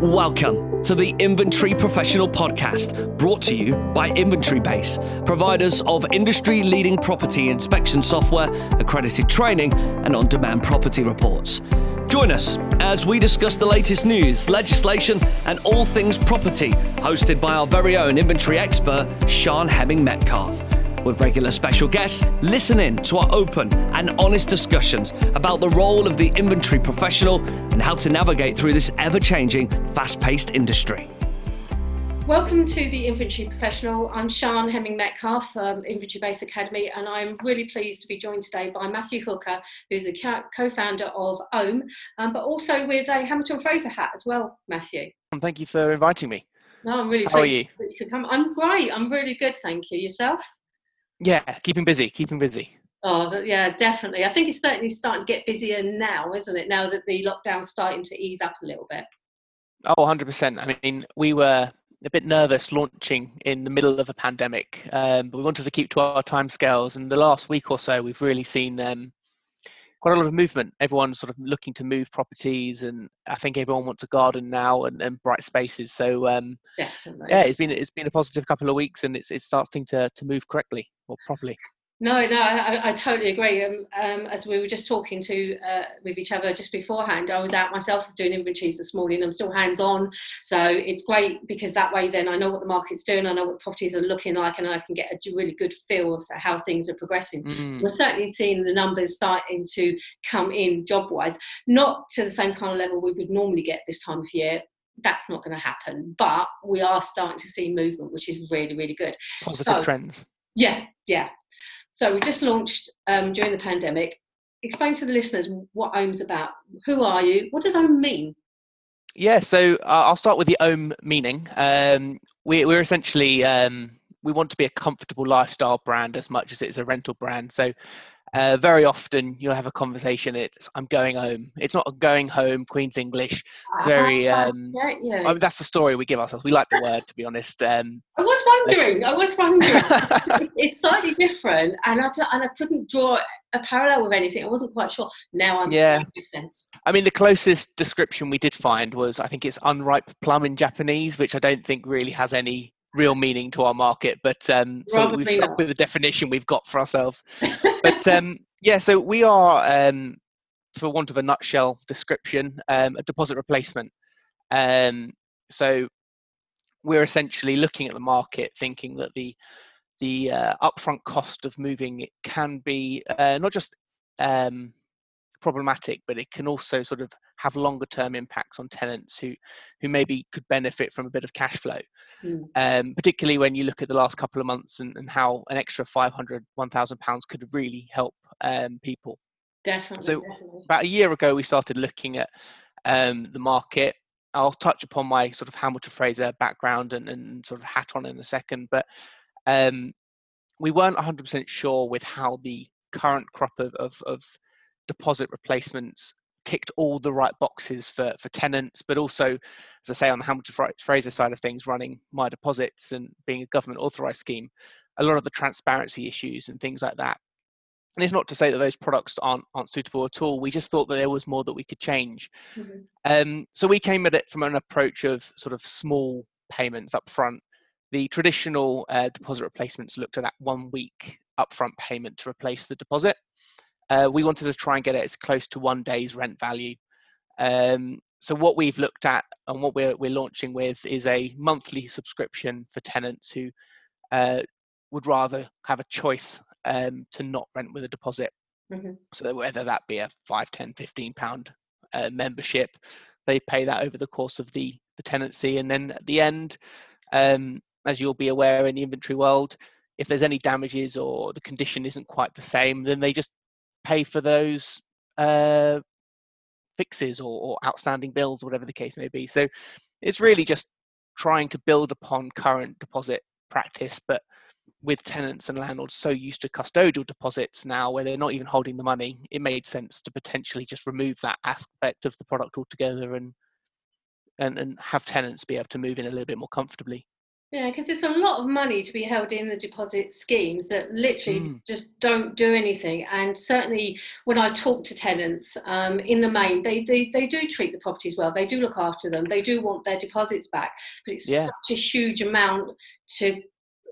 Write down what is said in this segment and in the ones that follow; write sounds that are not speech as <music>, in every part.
Welcome to the Inventory Professional Podcast, brought to you by Inventory Base, providers of industry leading property inspection software, accredited training, and on demand property reports. Join us as we discuss the latest news, legislation, and all things property, hosted by our very own inventory expert, Sián Hemming Metcalf with regular special guests, listen in to our open and honest discussions about the role of the inventory professional and how to navigate through this ever changing, fast paced industry. Welcome to the Inventory Professional. I'm Sián Hemming Metcalf from Inventory Base Academy, and I'm really pleased to be joined today by Matthew Hooker, who's the co founder of Ome, um, but also with a Hamilton Fraser hat as well, Matthew. Thank you for inviting me. No, I'm really How are you? that you could come. I'm great. I'm really good, thank you. Yourself? Yeah, keeping busy, keeping busy. Oh, yeah, definitely. I think it's certainly starting to get busier now, isn't it? Now that the lockdown's starting to ease up a little bit. Oh, 100%. I mean, we were a bit nervous launching in the middle of a pandemic, um, but we wanted to keep to our timescales. And the last week or so, we've really seen um, quite a lot of movement. Everyone's sort of looking to move properties, and I think everyone wants a garden now and, and bright spaces. So um, yeah, it's been it's been a positive couple of weeks, and it's it's starting to to move correctly or properly. No, no, I, I totally agree. Um, um, as we were just talking to uh, with each other just beforehand, I was out myself doing inventories this morning. I'm still hands on, so it's great because that way then I know what the market's doing, I know what properties are looking like, and I can get a really good feel for how things are progressing. Mm. We're certainly seeing the numbers starting to come in job wise, not to the same kind of level we would normally get this time of year. That's not going to happen, but we are starting to see movement, which is really, really good. Positive So- trends. Yeah, yeah. So we just launched um, during the pandemic. Explain to the listeners what Ome's about. Who are you? What does Ome mean? Yeah, so uh, I'll start with the Ome meaning. Um, we, we're essentially um, we want to be a comfortable lifestyle brand as much as it's a rental brand. So uh, very often you'll have a conversation. It's I'm going home. It's not going home. Queen's English. It's very. <laughs> Um, yeah, yeah. I mean, that's the story we give ourselves. We like the word, to be honest. Um, I was wondering. I was wondering. <laughs> it's slightly different, and I, and I couldn't draw a parallel with anything. I wasn't quite sure. Now I'm. Yeah. Makes sense. I mean, the closest description we did find was I think it's unripe plum in Japanese, which I don't think really has any real meaning to our market. But um, so we've stuck not. with the definition we've got for ourselves. <laughs> But um, yeah, so we are, um, for want of a nutshell description, um, a deposit replacement. Um, so we're essentially looking at the market, thinking that the the uh, upfront cost of moving it can be uh, not just um, problematic, but it can also sort of have longer term impacts on tenants who who maybe could benefit from a bit of cash flow. Mm. Um, particularly when you look at the last couple of months and, and how an extra 500, 1,000 pounds could really help um, people. Definitely. So- definitely. About a year ago, we started looking at um, the market. I'll touch upon my sort of Hamilton Fraser background and, and sort of hat on in a second, but um, we weren't 100% sure with how the current crop of, of, of deposit replacements ticked all the right boxes for, for tenants, but also, as I say, on the Hamilton Fraser side of things, running my deposits and being a government authorised scheme, a lot of the transparency issues and things like that. And it's not to say that those products aren't aren't suitable at all. We just thought that there was more that we could change. Mhm. Um, so we came at it from an approach of sort of small payments up front. The traditional uh, deposit replacements looked at that one week upfront payment to replace the deposit. Uh, we wanted to try and get it as close to one day's rent value. Um, so what we've looked at and what we're we're launching with is a monthly subscription for tenants who uh, would rather have a choice um, to not rent with a deposit. Mhm. So whether that be a 5, 10, 15 pound uh, membership, they pay that over the course of the, the tenancy. And then at the end, um, as you'll be aware in the inventory world, if there's any damages or the condition isn't quite the same, then they just pay for those uh, fixes or, or outstanding bills, whatever the case may be. So it's really just trying to build upon current deposit practice, but with tenants and landlords so used to custodial deposits now where they're not even holding the money, it made sense to potentially just remove that aspect of the product altogether and and, and have tenants be able to move in a little bit more comfortably. Yeah, because there's a lot of money to be held in the deposit schemes that literally mm. just don't do anything. And certainly, when I talk to tenants, um, in the main, they, they they do treat the properties well. They do look after them. They do want their deposits back. But it's yeah. such a huge amount to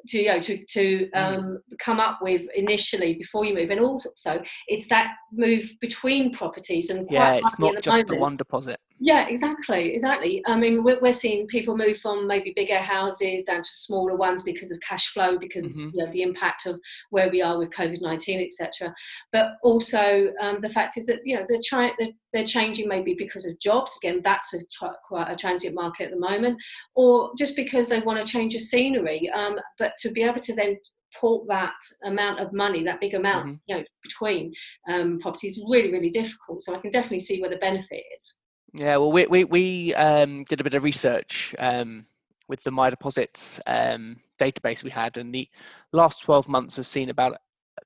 to you know to to mm. um, come up with initially before you move, and also it's that move between properties and yeah, it's not just moment. the one deposit. Yeah, exactly, exactly. I mean, we're, we're seeing people move from maybe bigger houses down to smaller ones because of cash flow, because mm-hmm. of you know, the impact of where we are with COVID nineteen, etc. But also um, the fact is that you know they're trying they're, they're, changing maybe because of jobs. Again, that's a tra- quite a transient market at the moment, or just because they want to change of scenery. Um, but to be able to then port that amount of money, that big amount, mm-hmm. you know, between um, properties, really, really difficult. So I can definitely see where the benefit is. Yeah, well, we we, we um, did a bit of research um, with the My Deposits um, database we had, and the last 12 months has seen about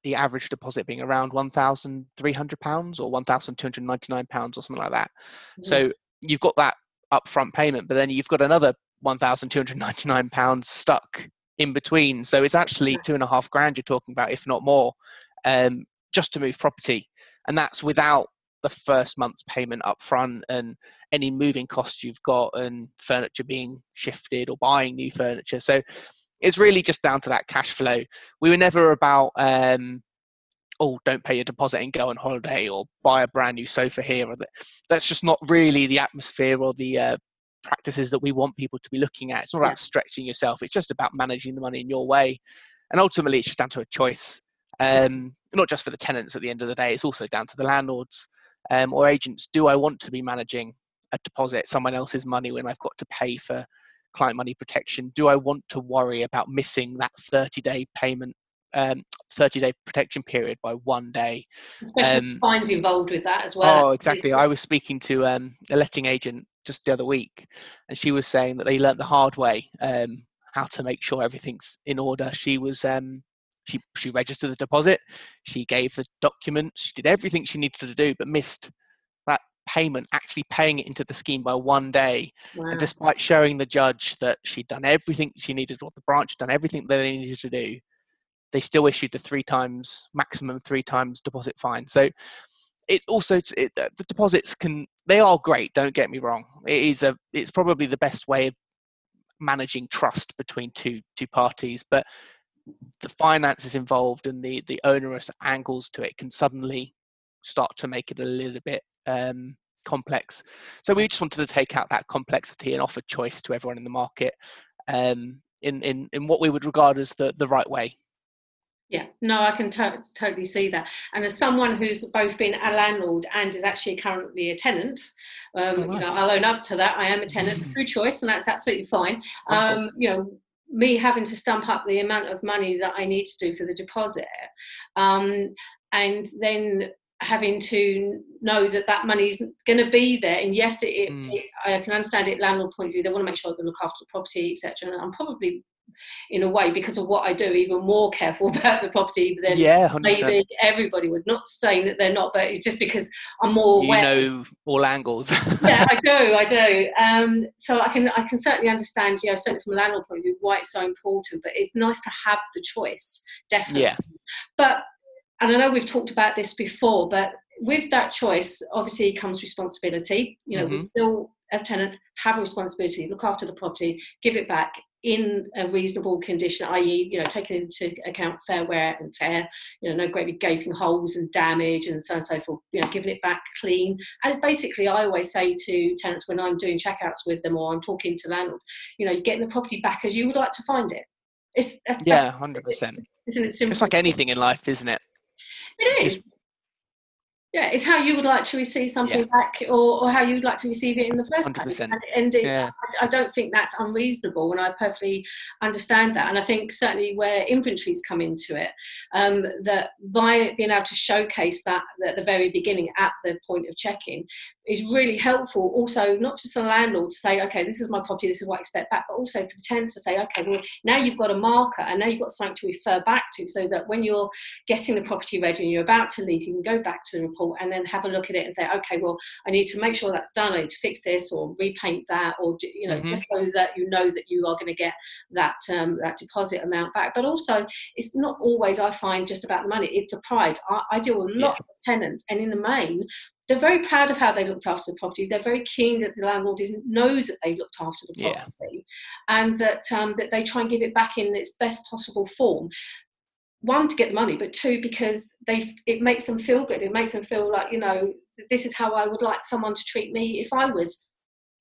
the average deposit being around £1,300 or £1,299 or something like that. Mm-hmm. So you've got that upfront payment, but then you've got another £1,299 stuck in between. So it's actually two and a half grand you're talking about, if not more, um, just to move property. And that's without the first month's payment up front and any moving costs you've got and furniture being shifted or buying new furniture. So it's really just down to that cash flow. We were never about um, oh, don't pay your deposit and go on holiday or buy a brand new sofa here. Or that. That's just not really the atmosphere or the uh, practices that we want people to be looking at. It's not about stretching yourself. It's just about managing the money in your way. And ultimately, it's just down to a choice. Um, not just for the tenants at the end of the day, it's also down to the landlords um, or agents do I want to be managing a deposit, someone else's money when I've got to pay for client money protection? Do I want to worry about missing that 30 day payment, um, 30 day protection period by one day? Especially um, fines involved with that as well. Oh, exactly. I was speaking to um, a letting agent just the other week, and she was saying that they learnt the hard way um, how to make sure everything's in order. She was um, she she registered the deposit, she gave the documents, she did everything she needed to do, but missed that payment, actually paying it into the scheme by one day. Wow. And despite showing the judge that she'd done everything she needed, or the branch had done everything that they needed to do, they still issued the three times maximum three times deposit fine. So it also it, the deposits can they are great. Don't get me wrong. It is a it's probably the best way of managing trust between two two parties, but the finances involved and the the onerous angles to it can suddenly start to make it a little bit um, complex. So we just wanted to take out that complexity and offer choice to everyone in the market um, in, in in what we would regard as the the right way. Yeah, no, I can to- totally see that. And as someone who's both been a landlord and is actually currently a tenant, um, oh, nice. you know, I'll own up to that. I am a tenant through <laughs> choice, and that's absolutely fine. Um, you know, me having to stump up the amount of money that I need to do for the deposit, um, and then having to know that that money's going to be there. And yes, it, mm. it, I can understand it landlord point of view. They want to make sure they look after the property, etc. And I'm probably in a way because of what I do even more careful <laughs> about the property than yeah, maybe everybody would. Not saying that they're not, but it's just because I'm more you know all angles. yeah, I <laughs> do, I do. Um, so I can I can certainly understand, yeah, certainly from a landlord point of view, why it's so important. But it's nice to have the choice, definitely. Yeah. But and I know we've talked about this before, but with that choice, obviously comes responsibility. You know, mm-hmm. we still as tenants have a responsibility look after the property give it back in a reasonable condition, i.e., you know, taking into account fair wear and tear, you know, no great big gaping holes and damage and so on and so forth, you know, giving it back clean. And basically, I always say to tenants when I'm doing checkouts with them or I'm talking to landlords, you know, getting the property back as you would like to find it. It's that's, yeah, hundred percent. Isn't it simple? It's like anything in life, isn't it? It is. Just yeah, it's how you would like to receive something yeah. back or, or how you'd like to receive it in the first 100%. place. And, and it, yeah. I, I, don't think that's unreasonable and I perfectly understand that. And I think certainly where inventories come into it, um, that by being able to showcase that at the very beginning at the point of check-in is really helpful also not just the landlord to say okay this is my property this is what i expect back but also for the tenant to say okay well now you've got a marker and now you've got something to refer back to so that when you're getting the property ready and you're about to leave you can go back to the report and then have a look at it and say okay well i need to make sure that's done i need to fix this or repaint that or you know, mm-hmm. just so that you know that you are going to get that um, that deposit amount back. But also, it's not always I find just about the money; it's the pride. I, I deal with a lot yeah. of tenants, and in the main, they're very proud of how they looked after the property. They're very keen that the landlord knows that they looked after the property, yeah. and that um, that they try and give it back in its best possible form. One to get the money, but two because they it makes them feel good. It makes them feel like you know this is how I would like someone to treat me if I was,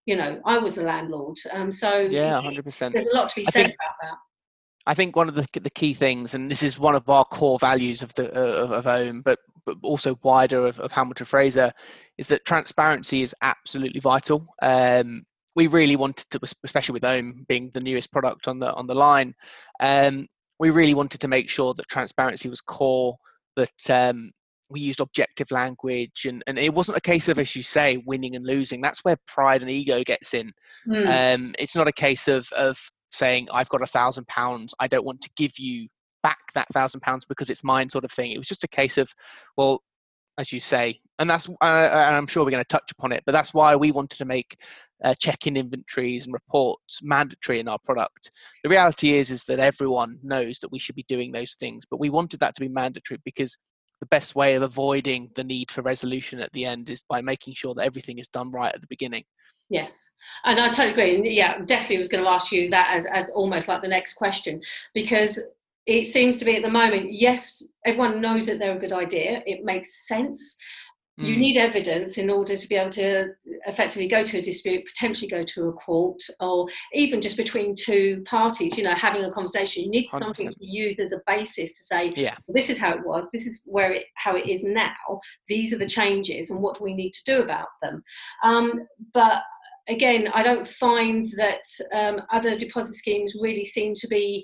you know, I was a landlord. Um, so yeah, hundred percent. There's a lot to be said think, about that. I think one of the the key things, and this is one of our core values of the uh, of Ome, but but also wider of, of Hamilton Fraser, is that transparency is absolutely vital. Um, we really wanted to, especially with Ome being the newest product on the on the line, um, we really wanted to make sure that transparency was core. That um, we used objective language, and, and it wasn't a case of, as you say, winning and losing. That's where pride and ego gets in. Mm. Um, it's not a case of of saying I've got a thousand pounds, I don't want to give you back that thousand pounds because it's mine sort of thing. It was just a case of, well, as you say, and that's, uh, and I'm sure we're going to touch upon it, but that's why we wanted to make uh, check-in inventories and reports mandatory in our product. The reality is, is that everyone knows that we should be doing those things, but we wanted that to be mandatory because the best way of avoiding the need for resolution at the end is by making sure that everything is done right at the beginning. Yes, and I totally agree. Yeah, definitely was going to ask you that as, as almost like the next question because it seems to be at the moment, yes, everyone knows that they're a good idea. It makes sense. Mm. You need evidence in order to be able to effectively go to a dispute, potentially go to a court, or even just between two parties, you know, having a conversation. You need 100%. something to use as a basis to say, yeah. this is how it was, this is where it how it is now, these are the changes, and what do we need to do about them. Um, but again, I don't find that um, other deposit schemes really seem to be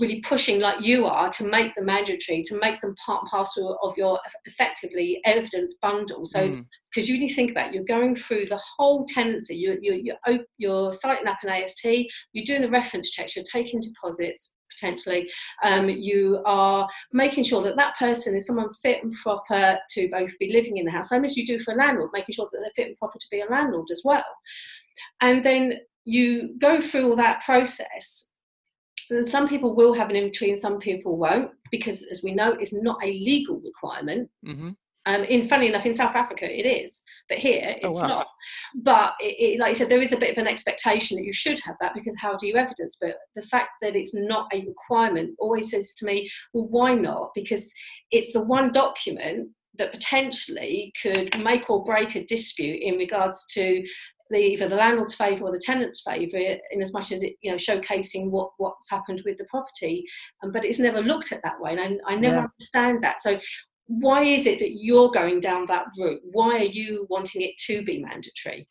really pushing like you are to make them mandatory, to make them part and parcel of your effectively evidence bundle. So, because mm. you need to think about it, you're going through the whole tenancy, you're, you're, you're, you're starting up an AST, you're doing the reference checks, you're taking deposits, potentially um, you are making sure that that person is someone fit and proper to both be living in the house same as you do for a landlord making sure that they're fit and proper to be a landlord as well and then you go through all that process and some people will have an inventory and some people won't because as we know it's not a legal requirement mm-hmm. Um, in funny enough, in South Africa it is, but here oh, it's oh, wow. not. But it, it, like you said, there is a bit of an expectation that you should have that because how do you evidence? But the fact that it's not a requirement always says to me, well, why not? Because it's the one document that potentially could make or break a dispute in regards to the, either the landlord's favour or the tenant's favour, in as much as it, you know, showcasing what what's happened with the property. Um, but it's never looked at that way, and I, I never yeah. understand that. So why is it that you're going down that route? Why are you wanting it to be mandatory?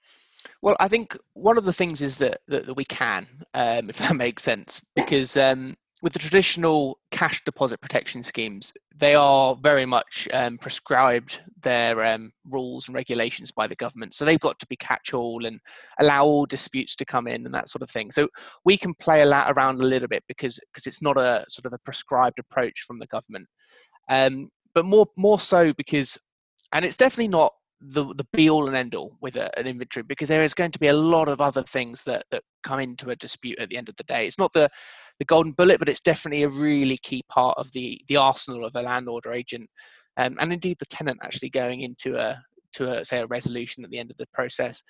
Well, I think one of the things is that that, that we can, um, <laughs> if that makes sense, because um, with the traditional cash deposit protection schemes, they are very much um, prescribed their um, rules and regulations by the government. So they've got to be catch-all and allow all disputes to come in and that sort of thing. So we can play around a little bit because because it's not a sort of a prescribed approach from the government. Um, but more more so because, and it's definitely not the the be all and end all with a, an inventory because there is going to be a lot of other things that that come into a dispute at the end of the day. It's not the the golden bullet, but it's definitely a really key part of the the arsenal of a landlord or agent, um, and indeed the tenant actually going into a to a say a resolution at the end of the process.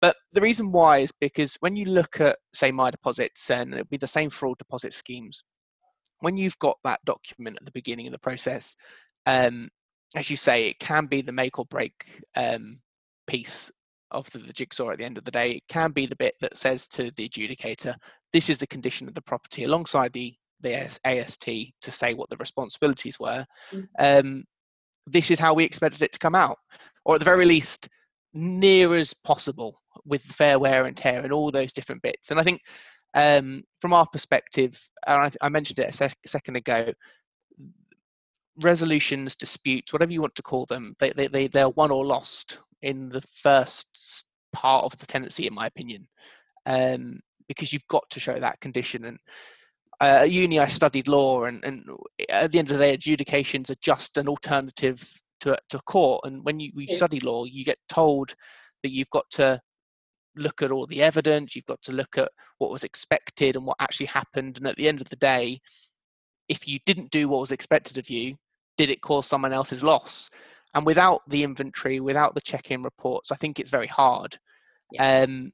But the reason why is because when you look at say my deposits, and it'll be the same for all deposit schemes. When you've got that document at the beginning of the process, um, as you say, it can be the make or break um, piece of the, the, jigsaw at the end of the day. It can be the bit that says to the adjudicator, this is the condition of the property alongside the, the AST to say what the responsibilities were. Mm-hmm. Um, this is how we expected it to come out, or at the very least, near as possible with fair wear and tear and all those different bits. And I think um, from our perspective, and I, I mentioned it a sec- second ago, resolutions, disputes, whatever you want to call them, they, they, they, they're won or lost in the first part of the tenancy, in my opinion, um, because you've got to show that condition. And uh, at uni, I studied law, and, and at the end of the day, adjudications are just an alternative to, to court. And when you, you study law, you get told that you've got to look at all the evidence you've got to look at what was expected and what actually happened and at the end of the day if you didn't do what was expected of you did it cause someone else's loss. And without the inventory without the check-in reports i think it's very hard. Yeah. um,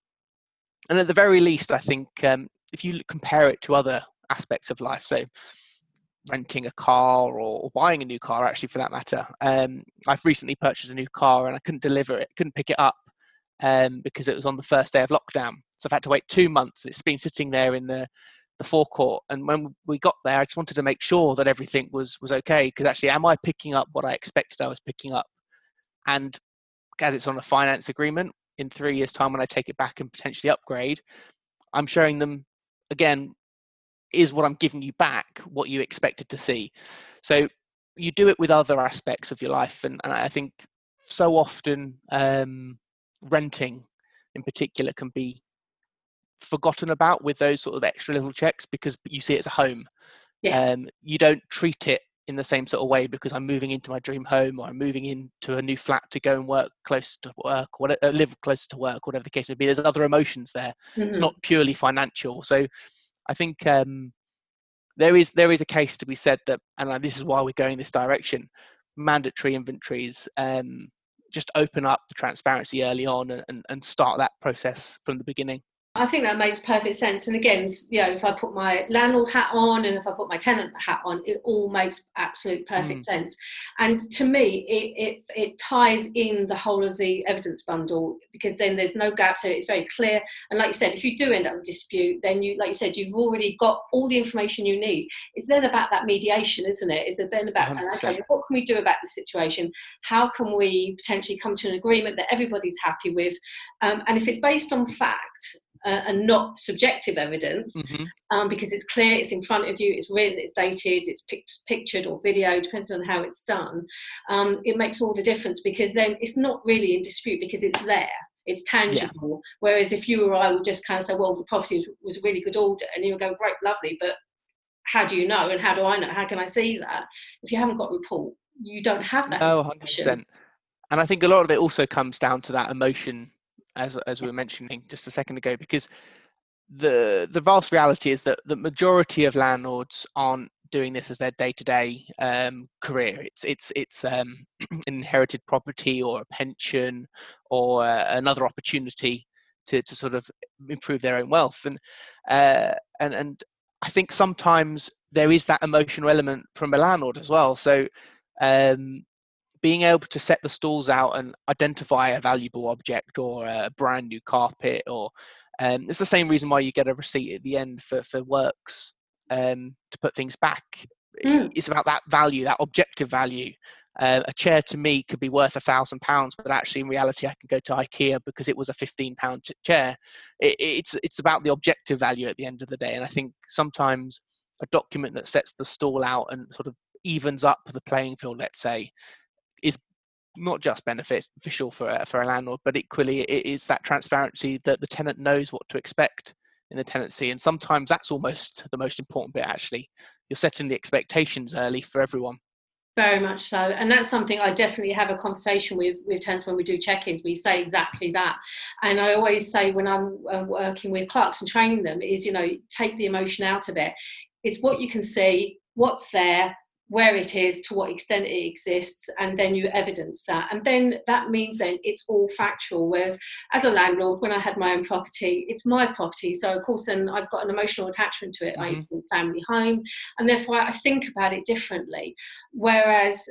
and at the very least i think um, if you compare it to other aspects of life so renting a car or buying a new car actually for that matter um, i've recently purchased a new car and i couldn't deliver it couldn't pick it up um, because it was on the first day of lockdown. So i've had to wait two months it's been sitting there in the the forecourt and when we got there i just wanted to make sure that everything was was okay because actually am i picking up what i expected i was picking up? And as it's on a finance agreement in three years time when i take it back and potentially upgrade i'm showing them again is what i'm giving you back what you expected to see. So you do it with other aspects of your life and, and i think so often um, renting in particular can be forgotten about with those sort of extra little checks because you see it as a home. Yes. Um, you don't treat it in the same sort of way because I'm moving into my dream home or I'm moving into a new flat to go and work close to work or uh, live closer to work, whatever the case may be. There's other emotions there. Mm-hmm. It's not purely financial. So I think um, there is there is a case to be said that, and this is why we're going this direction. Mandatory inventories um, just open up the transparency early on and, and start that process from the beginning. I think that makes perfect sense. And again, you know, if I put my landlord hat on and if I put my tenant hat on, it all makes absolute perfect mm. sense. And to me, it, it, it ties in the whole of the evidence bundle because then there's no gap, so it's very clear. And like you said, if you do end up with dispute, then you, like you said, you've already got all the information you need. It's then about that mediation, isn't it? Is it then about 100%. saying, okay, what can we do about the situation? How can we potentially come to an agreement that everybody's happy with? Um, and if it's based on fact, uh, and not subjective evidence mm-hmm. um, because it's clear, it's in front of you, it's written, it's dated, it's pict- pictured or video, depends on how it's done. Um, it makes all the difference because then it's not really in dispute because it's there. It's tangible. Yeah. Whereas if you or I would just kind of say, well, the property was, was a really good order, and you would go, great, lovely, but how do you know and how do I know? How can I see that? If you haven't got a report, you don't have that. No, 100%. And I think a lot of it also comes down to that emotion as as we were mentioning just a second ago, because the the vast reality is that the majority of landlords aren't doing this as their day-to-day um, career. It's it's it's um, <clears throat> inherited property or a pension or uh, another opportunity to to sort of improve their own wealth, and uh, and and I think sometimes there is that emotional element from a landlord as well. So um, being able to set the stalls out and identify a valuable object or a brand new carpet or um, it's the same reason why you get a receipt at the end for, for works um, to put things back. Mm. It's about that value, that objective value. Uh, a chair to me could be worth a thousand pounds, but actually in reality, I can go to IKEA because it was a fifteen pound chair. It, it's it's about the objective value at the end of the day, and I think sometimes a document that sets the stall out and sort of evens up the playing field, let's say, is not just beneficial for a, for a landlord, but equally it is that transparency that the tenant knows what to expect in the tenancy, and sometimes that's almost the most important bit. Actually, you're setting the expectations early for everyone. Very much so, and that's something I definitely have a conversation with with tenants when we do check-ins. We say exactly that, and I always say when I'm uh, working with clerks and training them is you know take the emotion out of it. It's what you can see, what's there, where it is, to what extent it exists, and then you evidence that. And then that means then it's all factual. Whereas as a landlord, when I had my own property, it's my property. So of course then I've got an emotional attachment to it. Mm-hmm. I family home, and therefore I think about it differently. Whereas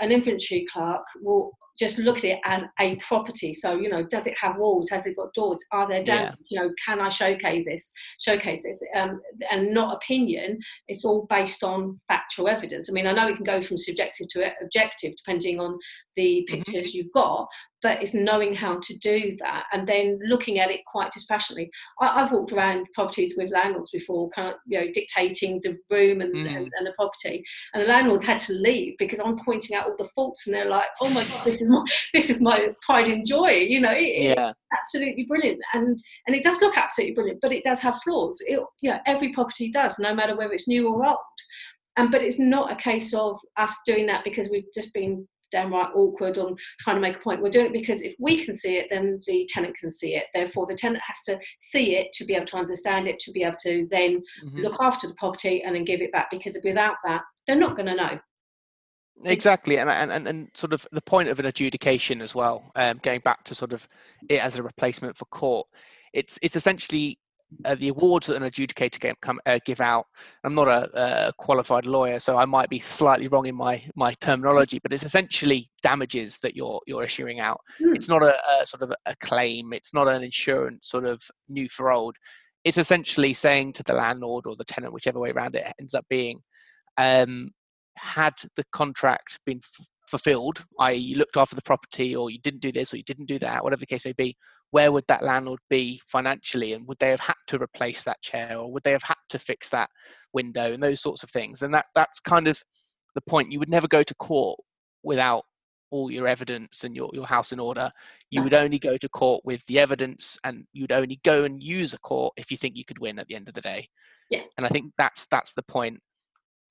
an inventory clerk will just look at it as a property. So, you know, does it have walls? Has it got doors? Are there damage? Yeah. You know, can I showcase this? Showcase this, um, and not opinion. It's all based on factual evidence. I mean, I know we can go from subjective to objective depending on the mm-hmm. pictures mm-hmm. you've got, but it's knowing how to do that and then looking at it quite dispassionately. I, have walked around properties with landlords before, kind of, you know, dictating the room and, mm. and, and, the property, and the landlords had to leave because I'm pointing out all the faults, and they're like, "Oh my god, this is my <laughs> this is my pride and joy." You know, it, yeah. absolutely brilliant, and and it does look absolutely brilliant, but it does have flaws. It, you know, every property does, no matter whether it's new or old. And but it's not a case of us doing that because we've just been downright awkward on trying to make a point. We're doing it because if we can see it, then the tenant can see it. Therefore, the tenant has to see it to be able to understand it, to be able to then mm-hmm. look after the property and then give it back. Because without that, they're not going to know. Exactly, and, and and sort of the point of an adjudication as well. Um, going back to sort of it as a replacement for court, it's it's essentially uh, the awards that an adjudicator can come, uh, give out. I'm not a, a, qualified lawyer, so I might be slightly wrong in my my terminology, but it's essentially damages that you're you're issuing out. Mm. It's not a, a, sort of a claim. It's not an insurance sort of new for old. It's essentially saying to the landlord or the tenant, whichever way around it ends up being, um, had the contract been f- fulfilled, i.e., you looked after the property, or you didn't do this, or you didn't do that, whatever the case may be, where would that landlord be financially, and would they have had to replace that chair, or would they have had to fix that window, and those sorts of things? And that that's kind of the point. You would never go to court without all your evidence and your, your house in order. You would only go to court with the evidence, and you'd only go and use a court if you think you could win at the end of the day. Yeah. And I think that's that's the point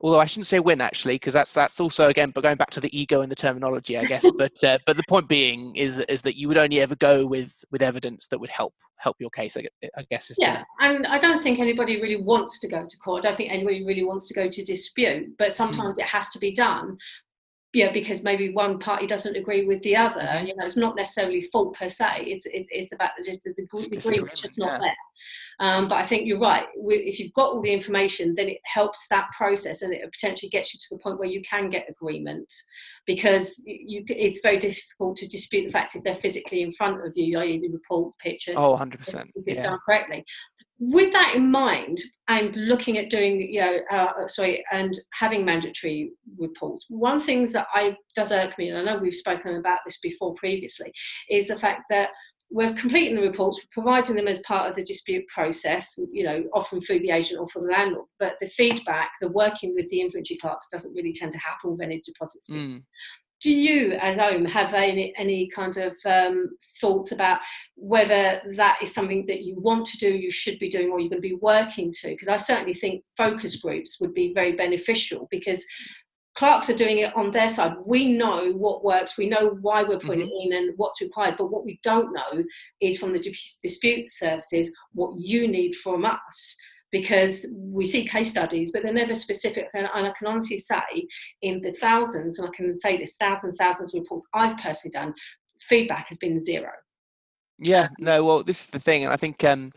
although I shouldn't say win actually, because that's that's also again, but going back to the ego and the terminology, I guess. <laughs> but uh, but the point being is is that you would only ever go with with evidence that would help help your case. I, guess. Is yeah, the... and I don't think anybody really wants to go to court. I don't think anybody really wants to go to dispute, but hmm. sometimes mm. it has to be done yeah, because maybe one party doesn't agree with the other. Mm-hmm. You know, it's not necessarily fault per se. It's it's, it's about just the, the agreement just not yeah. there. Um, but I think you're right. If you've got all the information, then it helps that process, and it potentially gets you to the point where you can get agreement, because you it's very difficult to dispute the facts if they're physically in front of you, i.e., the report, pictures. Oh, 100 percent. If it's yeah. done correctly with that in mind and looking at doing you know uh, sorry and having mandatory reports one things that i does irk me and i know we've spoken about this before previously is the fact that we're completing the reports we're providing them as part of the dispute process you know often through the agent or for the landlord but the feedback the working with the inventory clerks doesn't really tend to happen with any deposits. Mm do you as Ome have any, any kind of um, thoughts about whether that is something that you want to do you should be doing or you're going to be working to? Because i certainly think focus groups would be very beneficial because clerks are doing it on their side. We know what works we know why we're putting mm-hmm. it in and what's required but what we don't know is from the dispute services what you need from us because we see case studies, but they're never specific. And, I can honestly say, in the thousands, and I can say this thousands, thousands of reports I've personally done, feedback has been zero. Yeah, no, well, this is the thing. And I think um,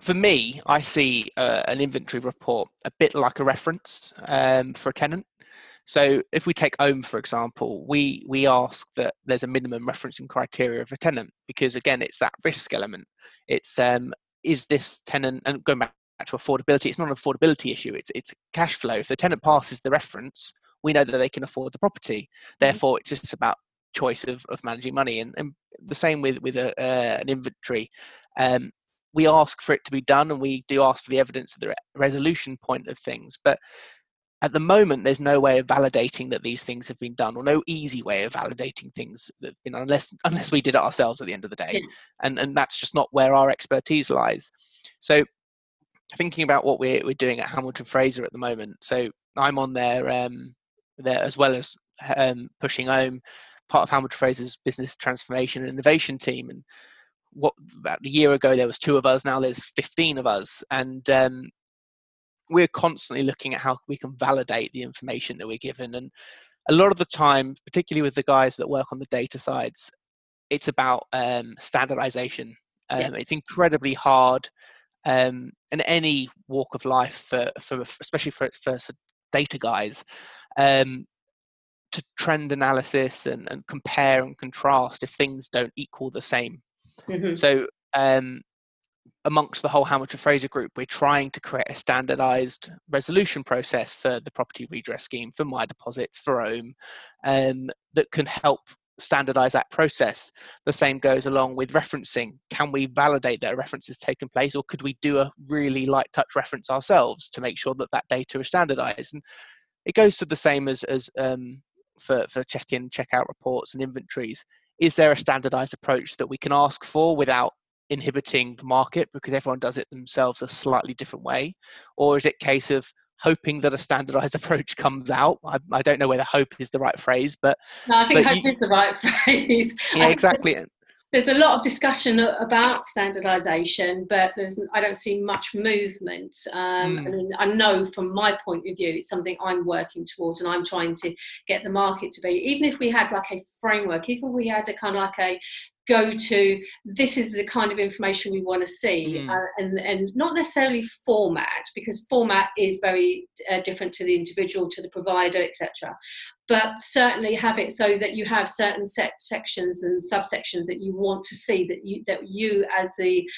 for me, I see uh, an inventory report a bit like a reference um, for a tenant. So if we take Ome, for example, we, we ask that there's a minimum referencing criteria of a tenant because, again, it's that risk element. It's um, is this tenant, and going back to affordability, it's not an affordability issue. It's it's cash flow. If the tenant passes the reference, we know that they can afford the property. Mm-hmm. Therefore, it's just about choice of, of managing money. And, and the same with with a, uh, an inventory. Um, we ask for it to be done, and we do ask for the evidence of the re- resolution point of things. But at the moment, there's no way of validating that these things have been done, or no easy way of validating things, that, you know, unless unless we did it ourselves at the end of the day, yeah. and and that's just not where our expertise lies. So thinking about what we're we're doing at Hamilton Fraser at the moment. So I'm on there um, there as well as um, pushing home part of Hamilton Fraser's business transformation and innovation team. And what about a year ago there was two of us. Now there's 15 of us, and um, we're constantly looking at how we can validate the information that we're given. And a lot of the time, particularly with the guys that work on the data sides, it's about um, standardization. Um, yeah. It's incredibly hard um, in any walk of life, for, for especially for, for data guys, um, to trend analysis and, and, compare and contrast if things don't equal the same. Mm-hmm. So, um, amongst the whole Hamilton Fraser group, we're trying to create a standardized resolution process for the property redress scheme, for my deposits, for Ome, um, that can help standardize that process. The same goes along with referencing. Can we validate that a reference has taken place, or could we do a really light touch reference ourselves to make sure that that data is standardized? And it goes to the same as, as um, for, for check in, check out reports and inventories. Is there a standardized approach that we can ask for without inhibiting the market because everyone does it themselves a slightly different way? Or is it case of hoping that a standardized <laughs> approach comes out. I, I don't know whether hope is the right phrase, but no, I think hope you, is the right <laughs> phrase. Yeah, exactly there's a lot of discussion about standardization but there's i don't see much movement um, mm. and i know from my point of view it's something i'm working towards and i'm trying to get the market to be even if we had like a framework even if we had a kind of like a go to this is the kind of information we want to see mm. uh, and and not necessarily format because format is very uh, different to the individual to the provider etc but certainly have it so that you have certain set sections and subsections that you want to see that you that you as the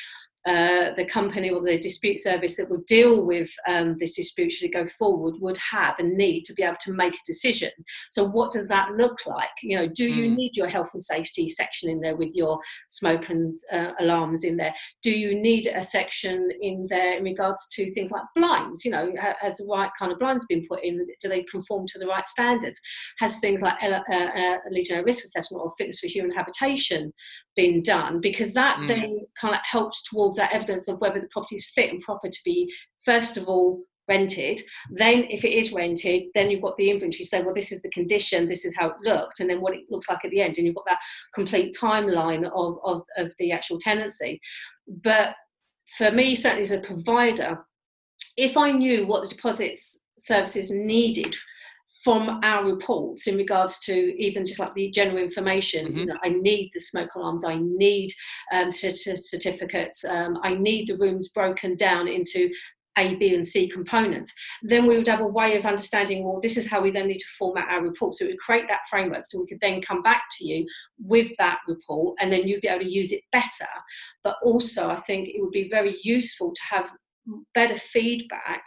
uh, the company or the dispute service that would deal with um, this dispute should it go forward would have and need to be able to make a decision. So what does that look like? You know, do you mm. need your health and safety section in there with your smoke and uh, alarms in there? Do you need a section in there in regards to things like blinds? You know, has the right kind of blinds been put in? Do they conform to the right standards? Has things like a, a, a Legionnaire risk assessment or fitness for human habitation been done because that mm. then kind of helps towards that evidence of whether the property is fit and proper to be first of all rented. Then if it is rented then you've got the inventory. Say well this is the condition this is how it looked and then what it looks like at the end and you've got that complete timeline of, of, of the actual tenancy. But for me certainly as a provider if i knew what the deposits services needed from our reports in regards to even just like the general information mm-hmm. you know i need the smoke alarms i need um, certificates um, i need the rooms broken down into a, B, and C components, then we would have a way of understanding, well, this is how we then need to format our report. So we would create that framework so we could then come back to you with that report and then you'd be able to use it better. But also, I think it would be very useful to have better feedback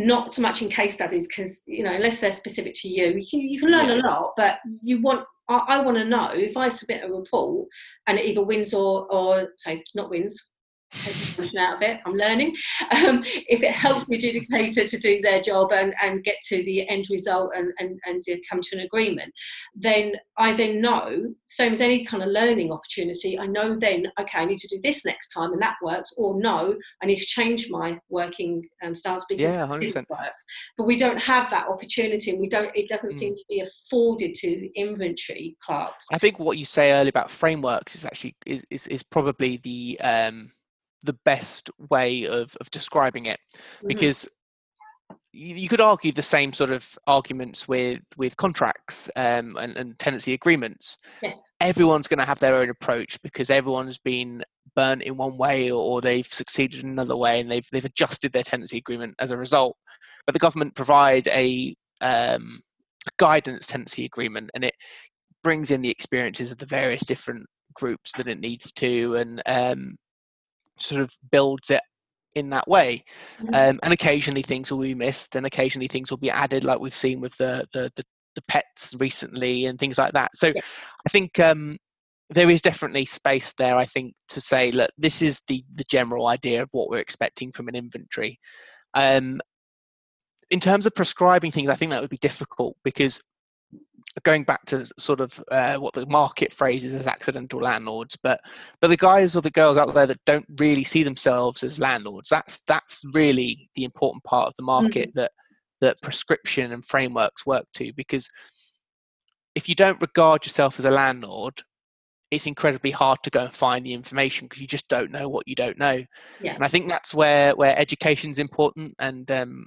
not so much in case studies because you know unless they're specific to you you can, you can learn yeah. a lot but you want I, I want to know if I submit a report and it either wins or or say not wins out of it. I'm learning. Um, if it helps the adjudicator to do their job and, and get to the end result and, and, and come to an agreement, then I then know, same as any kind of learning opportunity, I know then, okay, I need to do this next time and that works, or no, I need to change my working um, stance because yeah, 100%. it didn't work. But we don't have that opportunity and we don't, it doesn't mm. seem to be afforded to inventory clerks. I think what you say earlier about frameworks is actually, is, is, is probably the, um, the best way of, of describing it mm-hmm. because you, could argue the same sort of arguments with with contracts um, and, and, tenancy agreements yes. everyone's going to have their own approach because everyone's been burnt in one way or, or, they've succeeded in another way and they've they've adjusted their tenancy agreement as a result but the government provide a um, guidance tenancy agreement and it brings in the experiences of the various different groups that it needs to and um, sort of builds it in that way. Mm-hmm. Um, and occasionally things will be missed, and occasionally things will be added, like we've seen with the the, the, the pets recently and things like that. So yeah. I think um, there is definitely space there. I think to say, look, this is the the general idea of what we're expecting from an inventory. Um, in terms of prescribing things, I think that would be difficult because going back to sort of uh, what the market phrases as accidental landlords, but but the guys or the girls out there that don't really see themselves as landlords, that's that's really the important part of the market mm-hmm. that that prescription and frameworks work to. Because if you don't regard yourself as a landlord, it's incredibly hard to go and find the information because you just don't know what you don't know. Yeah. And I think that's where where education is important and um,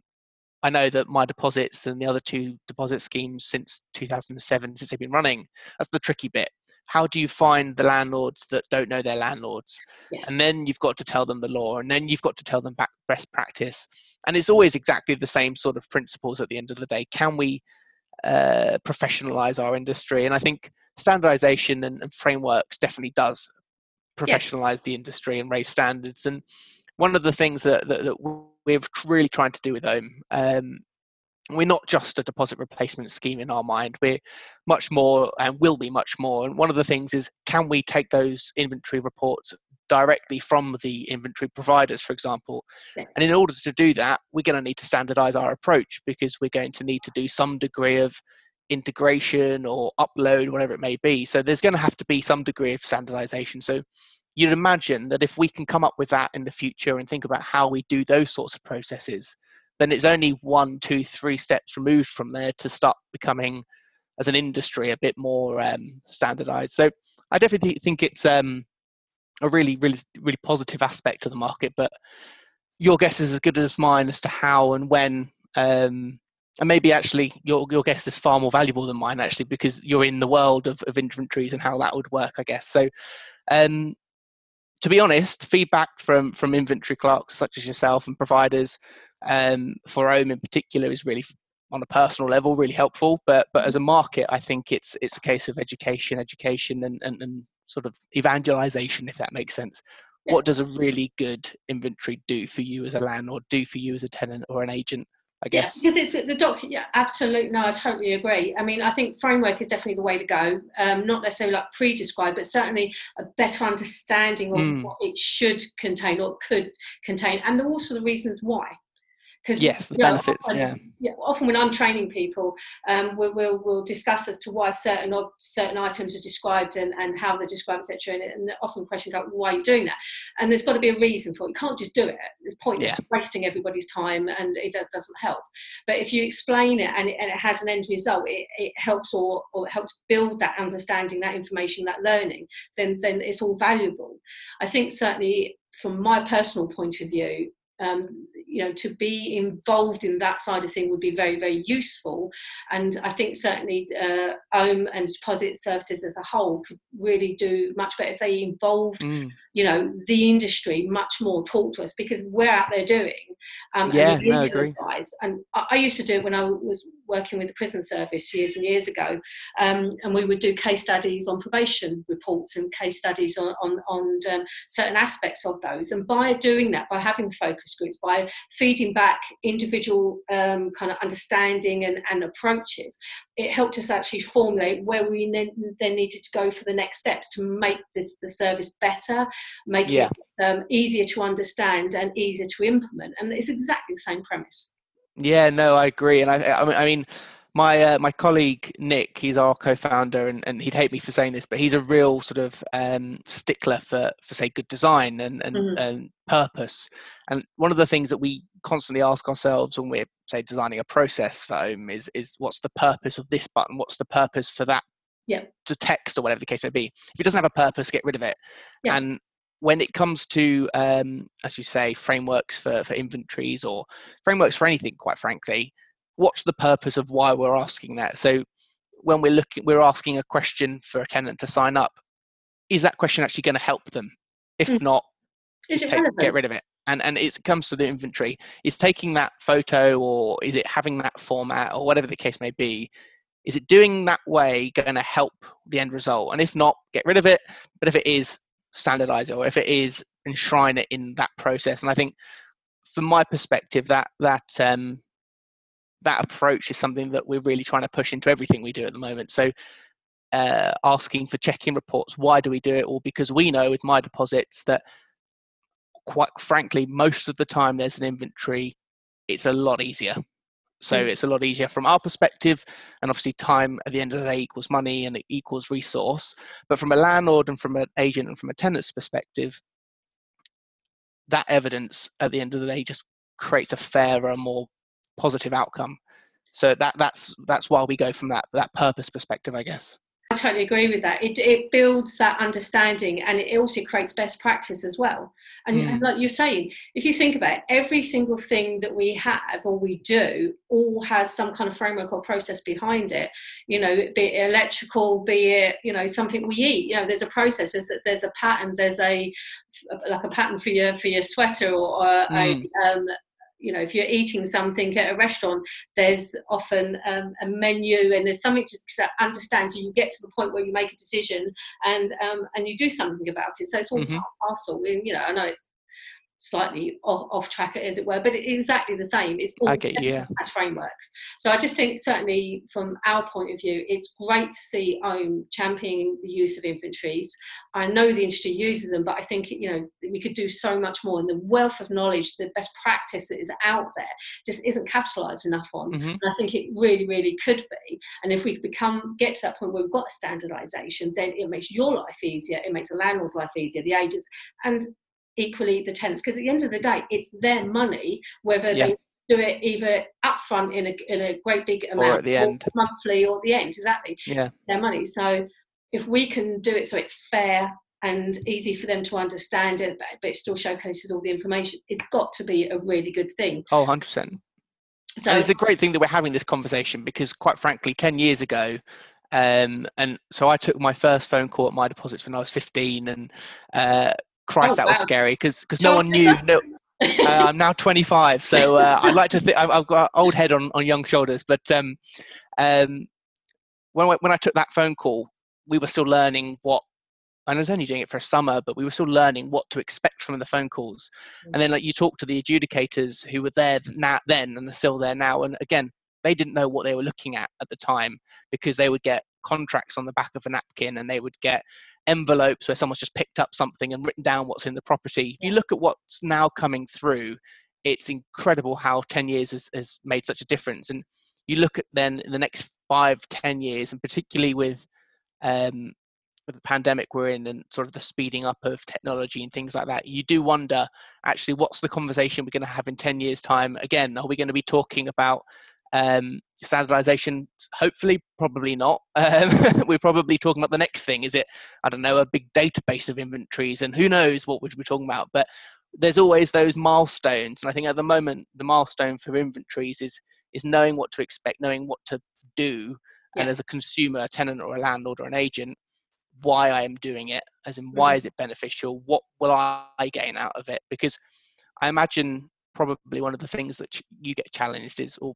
I know that my deposits and the other two deposit schemes since 2007, since they've been running, that's the tricky bit. How do you find the landlords that don't know their landlords? Yes. And then you've got to tell them the law, and then you've got to tell them back best practice. And it's always exactly the same sort of principles at the end of the day. Can we uh, professionalize our industry? And I think standardization and, and frameworks definitely does professionalize the industry and raise standards. And one of the things that, that, that we're really trying to do with Ome. Um, we're not just a deposit replacement scheme in our mind. We're much more and will be much more. And one of the things is can we take those inventory reports directly from the inventory providers, for example? Yeah. And in order to do that, we're going to need to standardize our approach because we're going to need to do some degree of integration or upload, whatever it may be. So there's going to have to be some degree of standardization. So you'd imagine that if we can come up with that in the future and think about how we do those sorts of processes, then it's only one, two, three steps removed from there to start becoming, as an industry, a bit more um, standardized. So I definitely think it's um, a really, really, really positive aspect of the market. But your guess is as good as mine as to how and when. Um, and maybe actually your your guess is far more valuable than mine actually because you're in the world of, of inventories and how that would work i guess so um, to be honest, feedback from from inventory clerks such as yourself and providers um, for Ome in particular is really on a personal level really helpful. But but as a market, I think it's it's a case of education, education, and and, and sort of evangelization, if that makes sense. Yeah. What does a really good inventory do for you as a landlord, do for you as a tenant or an agent? I guess. Yeah, it's the doc. Yeah, absolutely. No, I totally agree. I mean, I think framework is definitely the way to go. Um, not necessarily like pre-described, but certainly a better understanding of mm. what it should contain or could contain, and also the reasons why. Because yes, the benefits. Often, yeah. yeah. Often when I'm training people, um, we'll, we'll, we'll discuss as to why certain certain items are described and, and how they're described, etc. And, and often questions like, why are you doing that? And there's got to be a reason for it. You can't just do it. There's pointless yeah. wasting everybody's time, and it does, doesn't help. But if you explain it and it, and it has an end result, it, it helps or, or it helps build that understanding, that information, that learning. Then then it's all valuable. I think certainly from my personal point of view, um, you know to be involved in that side of thing would be very very useful and i think certainly uh, Ome and deposit services as a whole could really do much better if they involved mm. You know the industry much more talk to us because we're out there doing um, yeah and, no, agree. and I, I, used to do it when i was working with the prison service years and years ago um, and we would do case studies on probation reports and case studies on on, on um, certain aspects of those and by doing that by having focus groups by feeding back individual um, kind of understanding and, and approaches, it helped us actually formulate where we then, then needed to go for the next steps to make this, the service better, make yeah. it um, easier to understand and easier to implement. And it's exactly the same premise. Yeah, no, I agree. And I, I mean, my uh, my colleague Nick, he's our co-founder, and, and he'd hate me for saying this, but he's a real sort of um, stickler for for say good design and and, mm-hmm. and purpose. And one of the things that we constantly ask ourselves when we're say designing a process for Ome is is what's the purpose of this button? What's the purpose for that? Yeah. To text or whatever the case may be. If it doesn't have a purpose, get rid of it. Yeah. And when it comes to, um, as you say, frameworks for, for inventories or frameworks for anything, quite frankly, what's the purpose of why we're asking that? So when we're looking, we're asking a question for a tenant to sign up. Is that question actually going to help them? If mm. not, take, get rid of it. And and it comes to the inventory. Is taking that photo or is it having that format or whatever the case may be? Is it doing that way going to help the end result? And if not, get rid of it. But if it is, standardize it. Or if it is, enshrine it in that process. And I think, from my perspective, that that um, that approach is something that we're really trying to push into everything we do at the moment. So uh, asking for check-in reports. Why do we do it? Or because we know with mydeposits that, quite frankly, most of the time there's an inventory, it's a lot easier. So mm. it's a lot easier from our perspective, and obviously time at the end of the day equals money and it equals resource. But from a landlord and from an agent and from a tenant's perspective, that evidence at the end of the day just creates a fairer, more positive outcome. So that that's that's why we go from that that purpose perspective, I guess. I totally agree with that. It, it builds that understanding and it also creates best practice as well. And, mm. and, like you're saying, if you think about it, every single thing that we have or we do all has some kind of framework or process behind it. You know, be it electrical, be it, you know, something we eat. You know, there's a process, there's, there's a pattern, there's a like a pattern for your for your sweater or, or mm. a, um, you know if you're eating something at a restaurant there's often um, a menu and there's something to understand so you get to the point where you make a decision and um, and you do something about it so it's all mm-hmm. parcel you know i know it's slightly off, off track as it were but it's exactly the same. It's all okay, yeah. as frameworks. So i just think certainly from our point of view it's great to see Ome championing the use of inventories i know the industry uses them but i think you know we could do so much more and the wealth of knowledge the best practice that is out there just isn't capitalized enough on. Mm-hmm. and i think it really really could be. And if we become get to that point where we've got standardization then it makes your life easier it makes the landlord's life easier the agents and equally the tenants because at the end of the day it's their money whether yeah. they do it either upfront in a in a great big amount or at the end, monthly or the end, exactly. Yeah, their money. So if we can do it so it's fair and easy for them to understand it, but it still showcases all the information, it's got to be a really good thing. Oh, 100%. So and it's a great thing that we're having this conversation because, quite frankly, 10 years ago, um, and so I took my first phone call at mydeposits when I was 15, and uh, Christ, oh, that wow. was scary because because no one knew. No, <laughs> uh, I'm now 25, so uh, I'd like to think I've got old head on, on young shoulders. But um, um, when when I took that phone call, we were still learning what and I was only doing it for a summer, but we were still learning what to expect from the phone calls. And then, like you talk to the adjudicators who were there now, then and are still there now, and again, they didn't know what they were looking at at the time because they would get contracts on the back of a napkin and they would get envelopes where someone's just picked up something and written down what's in the property. If you look at what's now coming through, it's incredible how 10 years has, has made such a difference. And you look at then in the next five, 10 years, and particularly with um, with the pandemic we're in and sort of the speeding up of technology and things like that, you do wonder actually what's the conversation we're going to have in 10 years' time? Again, are we going to be talking about um, standardization? Hopefully, probably not. Um, <laughs> we're probably talking about the next thing. Is it, I don't know, a big database of inventories and who knows what we're talking about? But there's always those milestones. And I think at the moment, the milestone for inventories is is knowing what to expect, knowing what to do. Yeah. And as a consumer, a tenant, or a landlord, or an agent, why I am doing it, as in why mm-hmm. is it beneficial? What will I gain out of it? Because I imagine probably one of the things that you get challenged is, or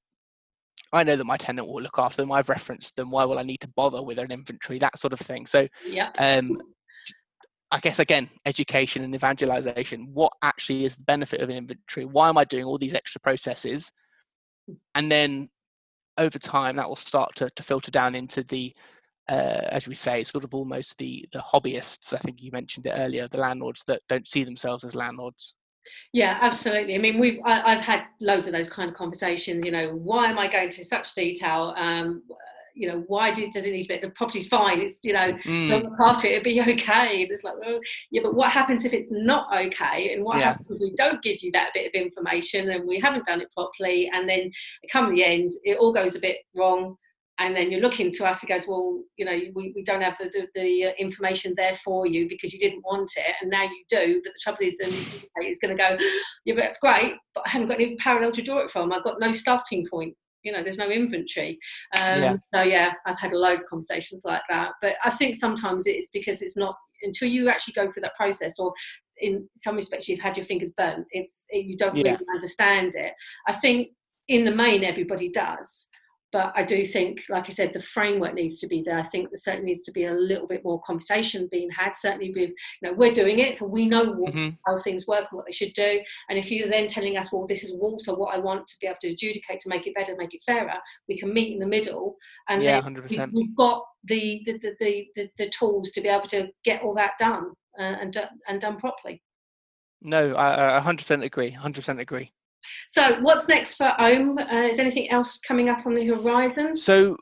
I know that my tenant will look after them. I've referenced them. Why will I need to bother with an inventory? That sort of thing. So, yeah. Um, I guess again, education and evangelization. What actually is the benefit of an inventory? Why am I doing all these extra processes? And then over time, that will start to, to filter down into the uh, as we say, sort of almost the the hobbyists. I think you mentioned it earlier, the landlords that don't see themselves as landlords. Yeah, absolutely. I mean, we've I, have had loads of those kind of conversations. You know, why am I going to such detail? Um, you know, why do, does it need to be? The property's fine. It's you know, mm. look after it. It'd be <laughs> okay. And it's like, well, yeah, but what happens if it's not okay? And what yeah. happens if we don't give you that bit of information and we haven't done it properly? And then come the end, it all goes a bit wrong and then you're looking to us, he goes, well, you know, we, we don't have the, the, the, uh, information there for you because you didn't want it, and now you do. But the trouble is, then it's going to go, yeah, but that's great, but I haven't got any parallel to draw it from. I've got no starting point. You know, there's no inventory. Um, yeah. So yeah, I've had loads of conversations like that. But I think sometimes it's because it's not until you actually go through that process, or in some respects you've had your fingers burnt. It's it, you don't yeah. really understand it. I think in the main everybody does but I do think, like I said, the framework needs to be there. I think there certainly needs to be a little bit more conversation being had. Certainly, with you know, we're doing it, so we know what, mm-hmm. how things work and what they should do. And if you're then telling us, well, this is also what I want to be able to adjudicate to make it better, make it fairer, we can meet in the middle, and yeah, then we, have got the the, the the, the tools to be able to get all that done uh, and and done properly. No, I, I 100% agree. 100% agree. So, what's next for Ome? Uh, is anything else coming up on the horizon? So,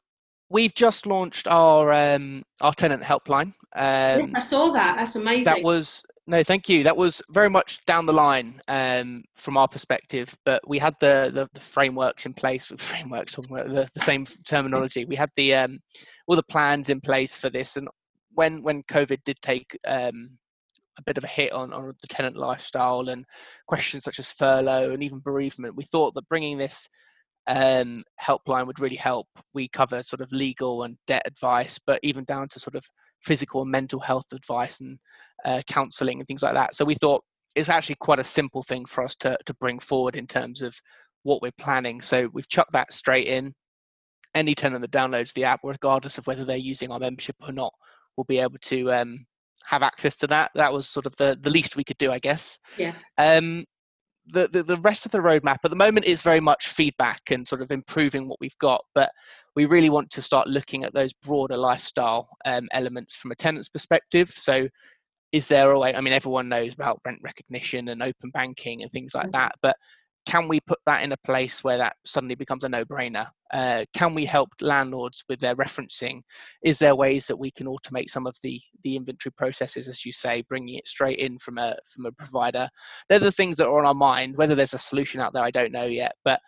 we've just launched our um, our tenant helpline. Um, yes, I saw that. That's amazing. That was no, thank you. That was very much down the line um, from our perspective, but we had the, the, the frameworks in place. <laughs> Frameworks, the, the same terminology. We had the um, all the plans in place for this, and when when COVID did take um, a bit of a hit on, on the tenant lifestyle and questions such as furlough and even bereavement. We thought that bringing this um, helpline would really help. We cover sort of legal and debt advice, but even down to sort of physical and mental health advice and uh, counselling and things like that. So we thought it's actually quite a simple thing for us to, to bring forward in terms of what we're planning. So we've chucked that straight in. Any tenant that downloads the app, regardless of whether they're using our membership or not, will be able to um, have access to that. That was sort of the, the least we could do, I guess. Yeah. Um, the, the, the rest of the roadmap at the moment is very much feedback and sort of improving what we've got, but we really want to start looking at those broader lifestyle um, elements from a tenant's perspective. So, is there a way? I mean, everyone knows about rent recognition and open banking and things like mm-hmm. that, but can we put that in a place where that suddenly becomes a no-brainer? Uh, can we help landlords with their referencing? Is there ways that we can automate some of the the inventory processes, as you say, bringing it straight in from a from a provider? They're the things that are on our mind. Whether there's a solution out there, I don't know yet. But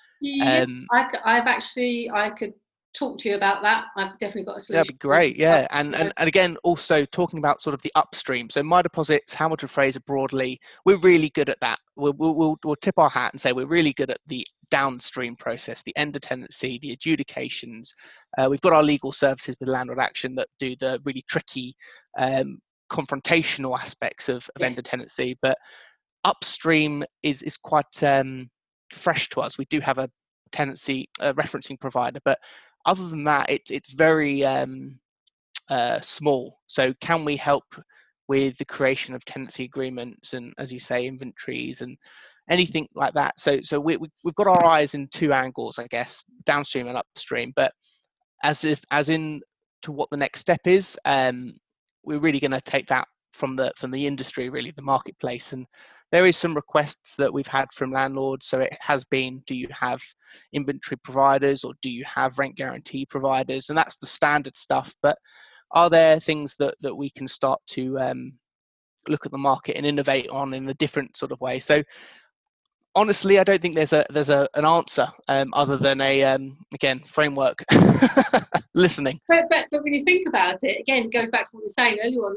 um, I, I've actually I could talk to you about that. I've definitely got a solution. That'd be great, yeah. And, and and again, also talking about sort of the upstream. So mydeposits, Hamilton Fraser broadly, we're really good at that. We'll, we'll, we'll tip our hat and say we're really good at the downstream process, the end of tenancy, the adjudications. Uh, we've got our legal services with landlord action that do the really tricky um, confrontational aspects of, of yeah. end of tenancy, but upstream is is quite um, fresh to us. We do have a tenancy uh, referencing provider, but other than that, it, it's very um, uh, small. So, can we help with the creation of tenancy agreements and, as you say, inventories and anything like that? So, so we, we, we've got our eyes in two angles, I guess, downstream and upstream. But as if, as in to what the next step is, um, we're really going to take that from the from the industry, really, the marketplace, and there is some requests that we've had from landlords. So it has been, do you have inventory providers or do you have rent guarantee providers? And that's the standard stuff. But are there things that, that we can start to um, look at the market and innovate on in a different sort of way? So honestly, I don't think there's a there's a, an answer um, other than a um, again framework <laughs> listening. But, but but when you think about it, again, it goes back to what we were saying earlier on.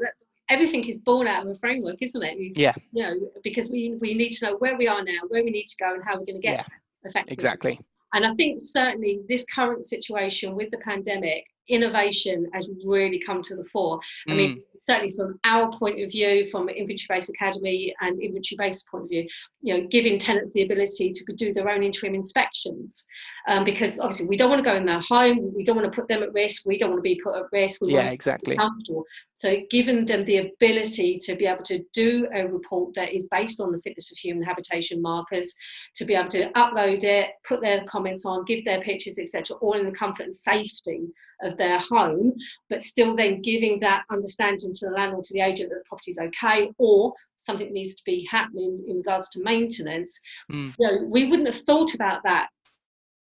Everything is born out of a framework, isn't it? Yeah. You know, because we we need to know where we are now, where we need to go, and how we're going to get yeah. effectively. Exactly. And I think certainly this current situation with the pandemic innovation has really come to the fore. I mean, mm. certainly from our point of view, from Inventory Base Academy and Inventory Base point of view, you know, giving tenants the ability to do their own interim inspections, um, because obviously we don't want to go in their home, we don't want to put them at risk, we don't want to be put at risk. We yeah, exactly. comfortable. So giving them the ability to be able to do a report that is based on the fitness of human habitation markers, to be able to upload it, put their comments on, give their pictures, etc., all in the comfort and safety of their home, but still then giving that understanding to the landlord, to the agent that the property is okay, or something needs to be happening in regards to maintenance. Mm. You know, we wouldn't have thought about that.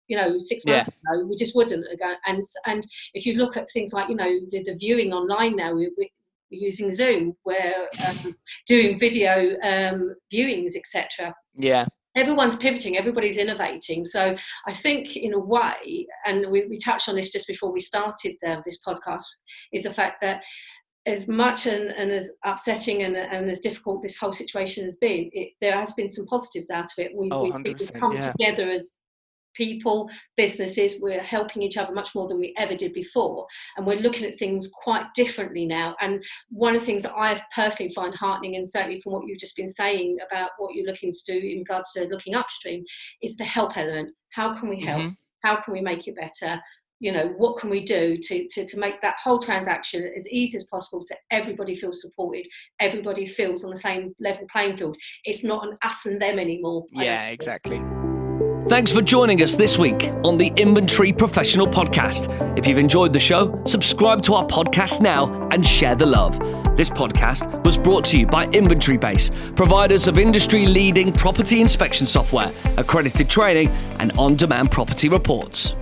You know, six months yeah. ago, we just wouldn't. And and if you look at things like you know the, the viewing online now, we, we using Zoom, we're um, doing video um, viewings, etc. Yeah everyone's pivoting, everybody's innovating. So I think, in a way, and we, we touched on this just before we started the, this podcast, is the fact that as much and, and as upsetting and, and as difficult this whole situation has been, it, there has been some positives out of it. We, oh, we've come yeah. together as people, businesses, we're helping each other much more than we ever did before. And we're looking at things quite differently now. And one of the things that I've personally find heartening, and certainly from what you've just been saying about what you're looking to do in regards to looking upstream, is the help element. How can we help? Mm-hmm. How can we make it better? You know, what can we do to, to, to make that whole transaction as easy as possible so everybody feels supported, everybody feels on the same level playing field. It's not an us and them anymore. Yeah, exactly. Thanks for joining us this week on the Inventory Professional Podcast. If you've enjoyed the show, subscribe to our podcast now and share the love. This podcast was brought to you by Inventory Base, providers of industry leading property inspection software, accredited training, and on demand property reports.